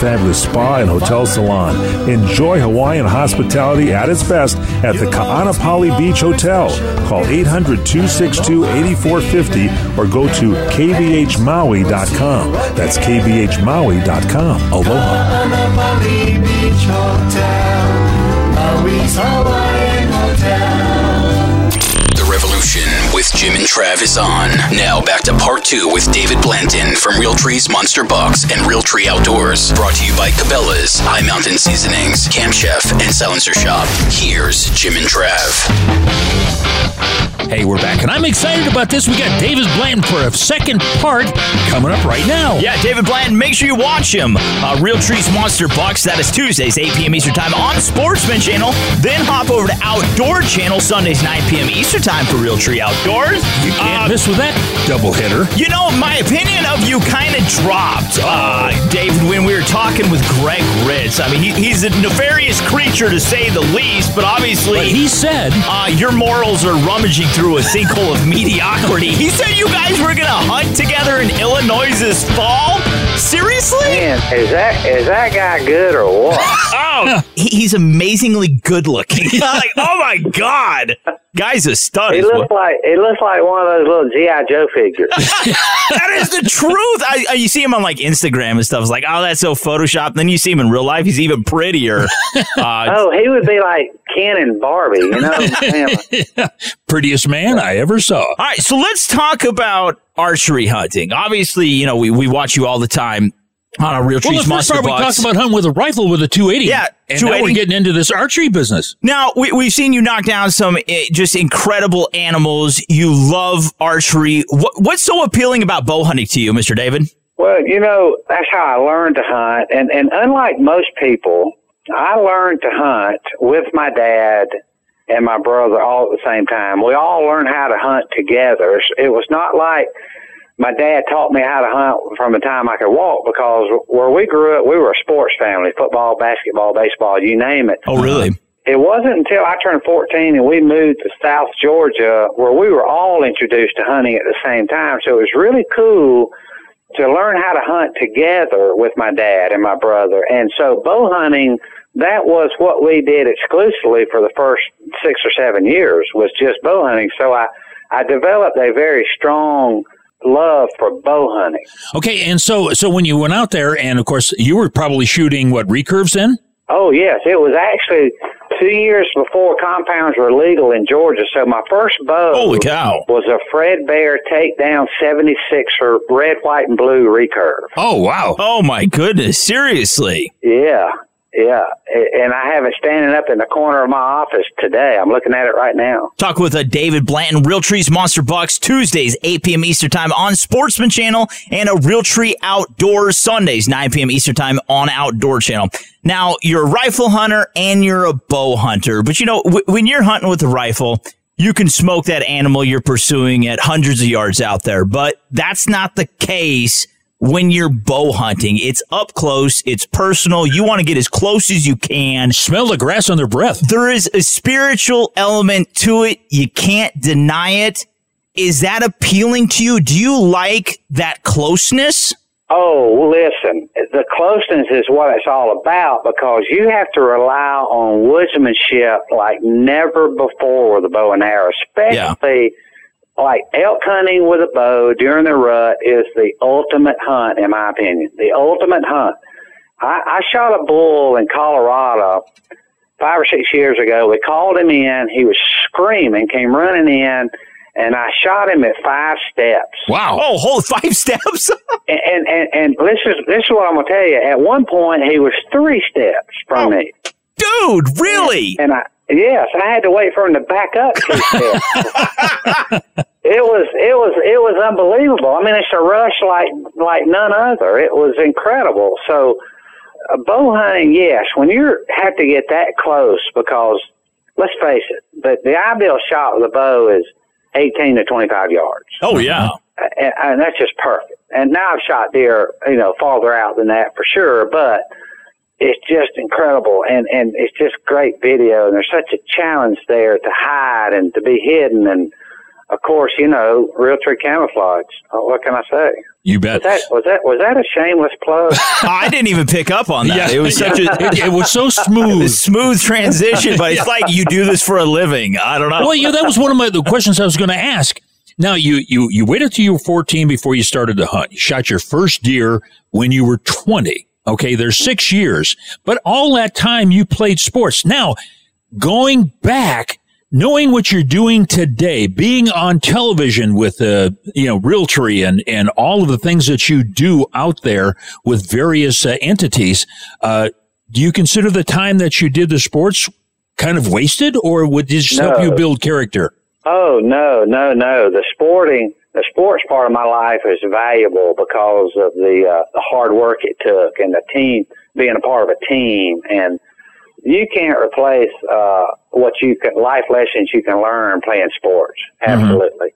fabulous spa and hotel salon. Enjoy Hawaiian hospitality at its best at the Ka'anapali Beach Hotel. Call 800 262 8450 or go to kbhmaui.com. That's kbhmaui.com. Aloha. Anapali Beach Hotel, Maui's Hawaiian Jim and Travis on. Now back to part two with David Blanton from Realtree's Monster Bucks and Realtree Outdoors. Brought to you by Cabela's, High Mountain Seasonings, Camp Chef, and Silencer Shop. Here's Jim and Trav. Hey, we're back, and I'm excited about this. We got David Blanton for a second part coming up right now. Yeah, David Blanton, make sure you watch him. Uh, Realtree's Monster Bucks, that is Tuesdays, 8 p.m. Eastern Time on Sportsman Channel. Then hop over to Outdoor Channel, Sundays, 9 p.m. Eastern Time for Realtree Outdoors. You can't miss with that double hitter. You know, my opinion of you kind of dropped, uh, David, when we were talking with Greg Ritz. I mean, he, he's a nefarious creature to say the least, but obviously. But he said. Uh, your morals are rummaging through a sinkhole of mediocrity. He said you guys were going to hunt together in Illinois this fall? Seriously? Man, is that is that guy good or what? oh, he- he's amazingly good looking. like, oh my God. Guy's a stud. He looks like he looks like one of those little GI Joe figures. that is the truth. I, I- you see him on like Instagram and stuff. It's like, oh, that's so photoshopped. Then you see him in real life. He's even prettier. Uh, oh, he would be like Ken and Barbie, you know? Prettiest man I ever saw. All right, so let's talk about archery hunting. Obviously, you know, we, we watch you all the time on a Real Well, Trees the first Monster part we Bucks. talked about hunting with a rifle with a 280. Yeah, and now we're getting into this archery business. Now, we, we've seen you knock down some eh, just incredible animals. You love archery. What, what's so appealing about bow hunting to you, Mr. David? Well, you know, that's how I learned to hunt. And, and unlike most people, I learned to hunt with my dad and my brother all at the same time. We all learned how to hunt together. It was not like my dad taught me how to hunt from the time I could walk because where we grew up, we were a sports family football, basketball, baseball, you name it. Oh, really? It wasn't until I turned 14 and we moved to South Georgia where we were all introduced to hunting at the same time. So it was really cool to learn how to hunt together with my dad and my brother. And so bow hunting, that was what we did exclusively for the first six or seven years was just bow hunting. So I, I developed a very strong love for bow hunting. Okay, and so so when you went out there, and of course you were probably shooting what recurves then? Oh yes, it was actually two years before compounds were legal in Georgia. So my first bow Holy cow. was a Fred Bear Takedown 76er red, white, and blue recurve. Oh wow! Oh my goodness! Seriously? Yeah, yeah, and I have it standing up in the corner of my office today. I'm looking at it right now. Talk with uh, David Blanton, Realtree's Monster Bucks, Tuesdays, 8 p.m. Eastern Time on Sportsman Channel, and a Realtree Outdoors Sundays, 9 p.m. Eastern Time on Outdoor Channel. Now, you're a rifle hunter and you're a bow hunter, but you know, w- when you're hunting with a rifle, you can smoke that animal you're pursuing at hundreds of yards out there, but that's not the case when you're bow hunting. It's up close, it's personal. You want to get as close as you can. Smell the grass on their breath. There is a spiritual element to it. You can't deny it. Is that appealing to you? Do you like that closeness? Oh, listen, the closeness is what it's all about because you have to rely on woodsmanship like never before with a bow and arrow, especially like elk hunting with a bow during the rut is the ultimate hunt, in my opinion. The ultimate hunt. I, I shot a bull in Colorado five or six years ago. We called him in. He was screaming, came running in, and I shot him at five steps. Wow. Oh, hold five steps. And and and, and this is this is what I'm gonna tell you. At one point, he was three steps from oh. me. Dude, really? And I yes, I had to wait for him to back up two steps. It was it was it was unbelievable. I mean, it's a rush like like none other. It was incredible. So, uh, bow hunting, yes, when you have to get that close, because let's face it, the the ideal shot with a bow is 18 to 25 yards. Oh, yeah. and, and that's just perfect. And now I've shot deer, you know, farther out than that for sure, but it's just incredible and and it's just great video and there's such a challenge there to hide and to be hidden and of course, you know, Realtree camouflage. Uh, what can I say? You bet. Was that was that was that a shameless plug? I didn't even pick up on that. Yeah, it was such a It- it was so smooth. a smooth transition, but it's like you do this for a living. I don't know. Well, yeah, that was one of my the questions I was going to ask. Now you you you waited till you were 14 before you started to hunt. You shot your first deer when you were 20. Okay, there's 6 years. But all that time you played sports. Now, going back knowing what you're doing today, being on television with uh, you know Realtree and and all of the things that you do out there with various uh, entities, uh, do you consider the time that you did the sports kind of wasted, or would this help you build character? Oh no, no, no! The sporting, the sports part of my life is valuable because of the uh, the hard work it took and the team being a part of a team, and you can't replace uh, what you can life lessons you can learn playing sports. Absolutely,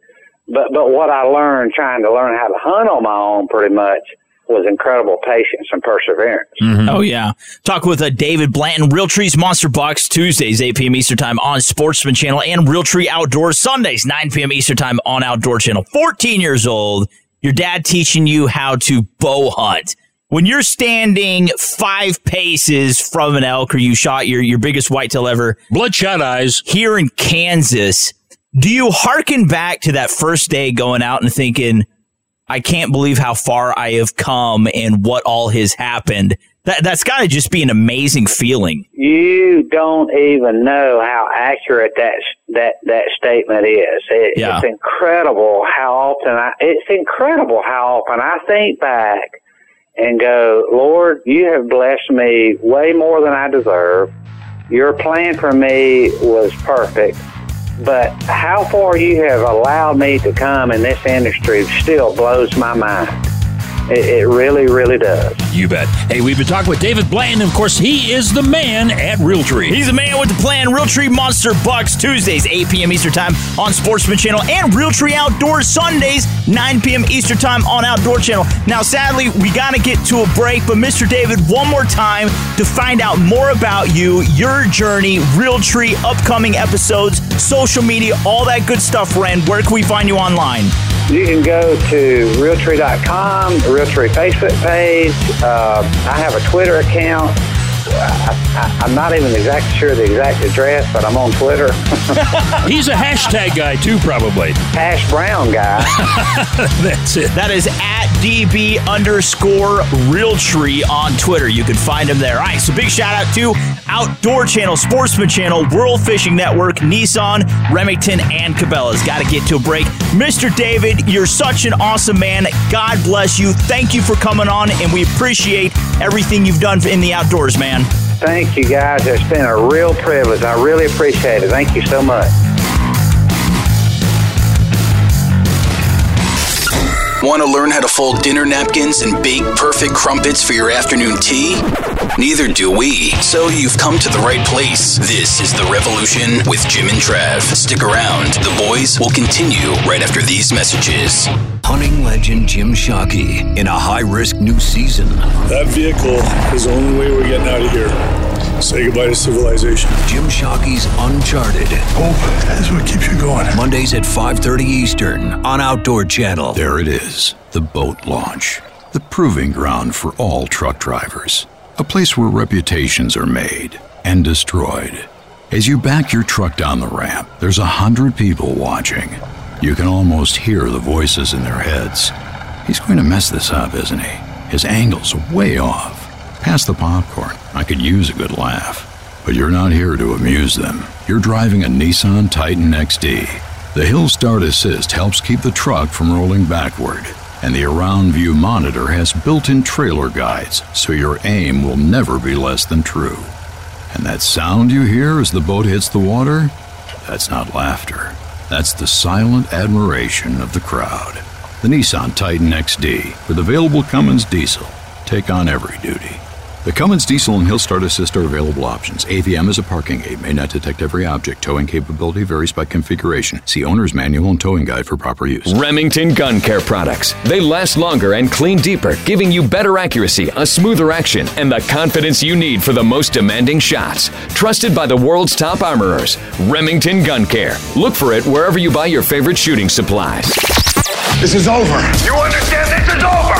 but but what I learned trying to learn how to hunt on my own, pretty much, was incredible patience and perseverance. Oh yeah. Talk with uh, David Blanton, Realtree's Monster Bucks Tuesdays, 8 p.m. Eastern Time on Sportsman Channel, and Realtree Outdoors Sundays, 9 p.m. Eastern Time on Outdoor Channel. 14 years old, your dad teaching you how to bow hunt. When you're standing five paces from an elk, or you shot your your biggest whitetail ever, bloodshot eyes, here in Kansas, do you hearken back to that first day going out and thinking? I can't believe how far I have come and what all has happened. That that's got to just be an amazing feeling. You don't even know how accurate that that that statement is. It, Yeah. It's incredible how often I. It's incredible how often I think back and go, Lord, you have blessed me way more than I deserve. Your plan for me was perfect, but how far you have allowed me to come in this industry still blows my mind. It, it really, really does. You bet. Hey, we've been talking with David Blanton. Of course, he is the man at Realtree. He's the man with the plan. Realtree Monster Bucks Tuesdays, 8 p.m. Eastern Time on Sportsman Channel, and Realtree Outdoors Sundays, 9 p.m. Eastern Time on Outdoor Channel. Now, sadly, we got to get to a break, but Mr. David, one more time to find out more about you, your journey, Realtree, upcoming episodes, social media, all that good stuff, Ren. Where can we find you online? You can go to Realtree.com, Realtree Facebook page. Uh, I have a Twitter account. I, I, I'm not even exactly sure the exact address, but I'm on Twitter. He's a hashtag guy too, probably. Hash Brown guy. That's it. That is at DB underscore Realtree on Twitter. You can find him there. All right, so big shout out to Outdoor Channel, Sportsman Channel, World Fishing Network, Nissan, Remington, and Cabela's. Got to get to a break. Mr. David, you're such an awesome man. God bless you. Thank you for coming on, and we appreciate everything you've done in the outdoors, man. Thank you guys. It's been a real privilege. I really appreciate it. Thank you so much. Want to learn how to fold dinner napkins and bake perfect crumpets for your afternoon tea? Neither do we. So you've come to the right place. This is The Revolution with Jim and Trav. Stick around. The boys will continue right after these messages. Hunting legend Jim Shockey in a high risk new season. That vehicle is the only way we're getting out of here. Say goodbye to civilization. Jim Shockey's Uncharted. Hope is what keeps you going. Mondays at 5:30 Eastern on Outdoor Channel. There it is, the boat launch, the proving ground for all truck drivers. A place where reputations are made and destroyed. As you back your truck down the ramp, there's a hundred people watching. You can almost hear the voices in their heads. He's going to mess this up, isn't he? His angle's way off. Pass the popcorn. I could use a good laugh. But you're not here to amuse them. You're driving a Nissan Titan XD. The Hill Start Assist helps keep the truck from rolling backward, and the Around View monitor has built in trailer guides, so your aim will never be less than true. And that sound you hear as the boat hits the water? That's not laughter. That's the silent admiration of the crowd. The Nissan Titan XD, with available Cummins diesel, take on every duty. The Cummins Diesel and Hill Start Assist are available options. AVM is a parking aid, may not detect every object. Towing capability varies by configuration. See owner's manual and towing guide for proper use. Remington Gun Care products. They last longer and clean deeper, giving you better accuracy, a smoother action, and the confidence you need for the most demanding shots. Trusted by the world's top armorers. Remington Gun Care. Look for it wherever you buy your favorite shooting supplies. This is over. You understand this is over?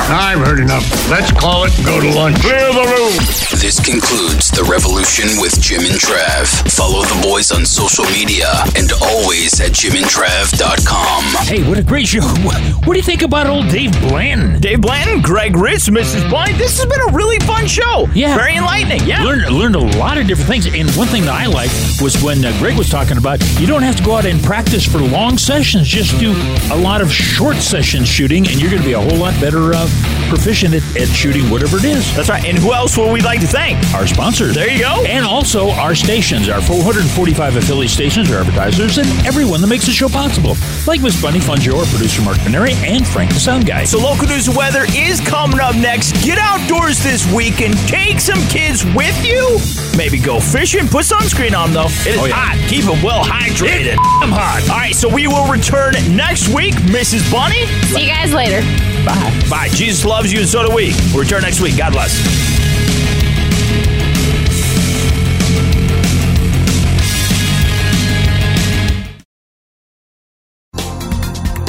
I've heard enough. Let's call it and go to lunch. Clear the room. This concludes The Revolution with Jim and Trav. Follow the boys on social media and always at jimandtrav.com. Hey, what a great show. What, what do you think about old Dave Blanton? Dave Blanton, Greg Ritz, Mrs. Blind. This has been a really fun show. Yeah. Very enlightening. Yeah. Learned, learned a lot of different things. And one thing that I liked was when uh, Greg was talking about you don't have to go out and practice for long sessions. Just do a lot of short session shooting, and you're going to be a whole lot better uh, proficient at, at shooting whatever it is. That's right. And who else would we like to thank? Our sponsors. There you go. And also our stations, our 445 affiliate stations, our advertisers, and everyone that makes the show possible. Like Miss Bunny Fungio, our producer Mark Canary, and Frank the Sound Guy. So local news and weather is coming up next. Get outdoors this week and take some kids with you. Maybe go fishing. Put sunscreen on though. It is Oh, yeah. hot. Keep them well hydrated. I'm hot. All right, so we will return next week, Mrs. Bunny. See you guys later. Bye. Bye. Jesus loves you, and so do we. We'll return next week. God bless.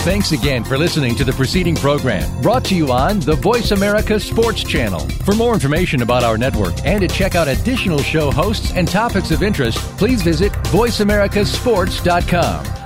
Thanks again for listening to the preceding program brought to you on the Voice America Sports Channel. For more information about our network and to check out additional show hosts and topics of interest, please visit VoiceAmericaSports.com.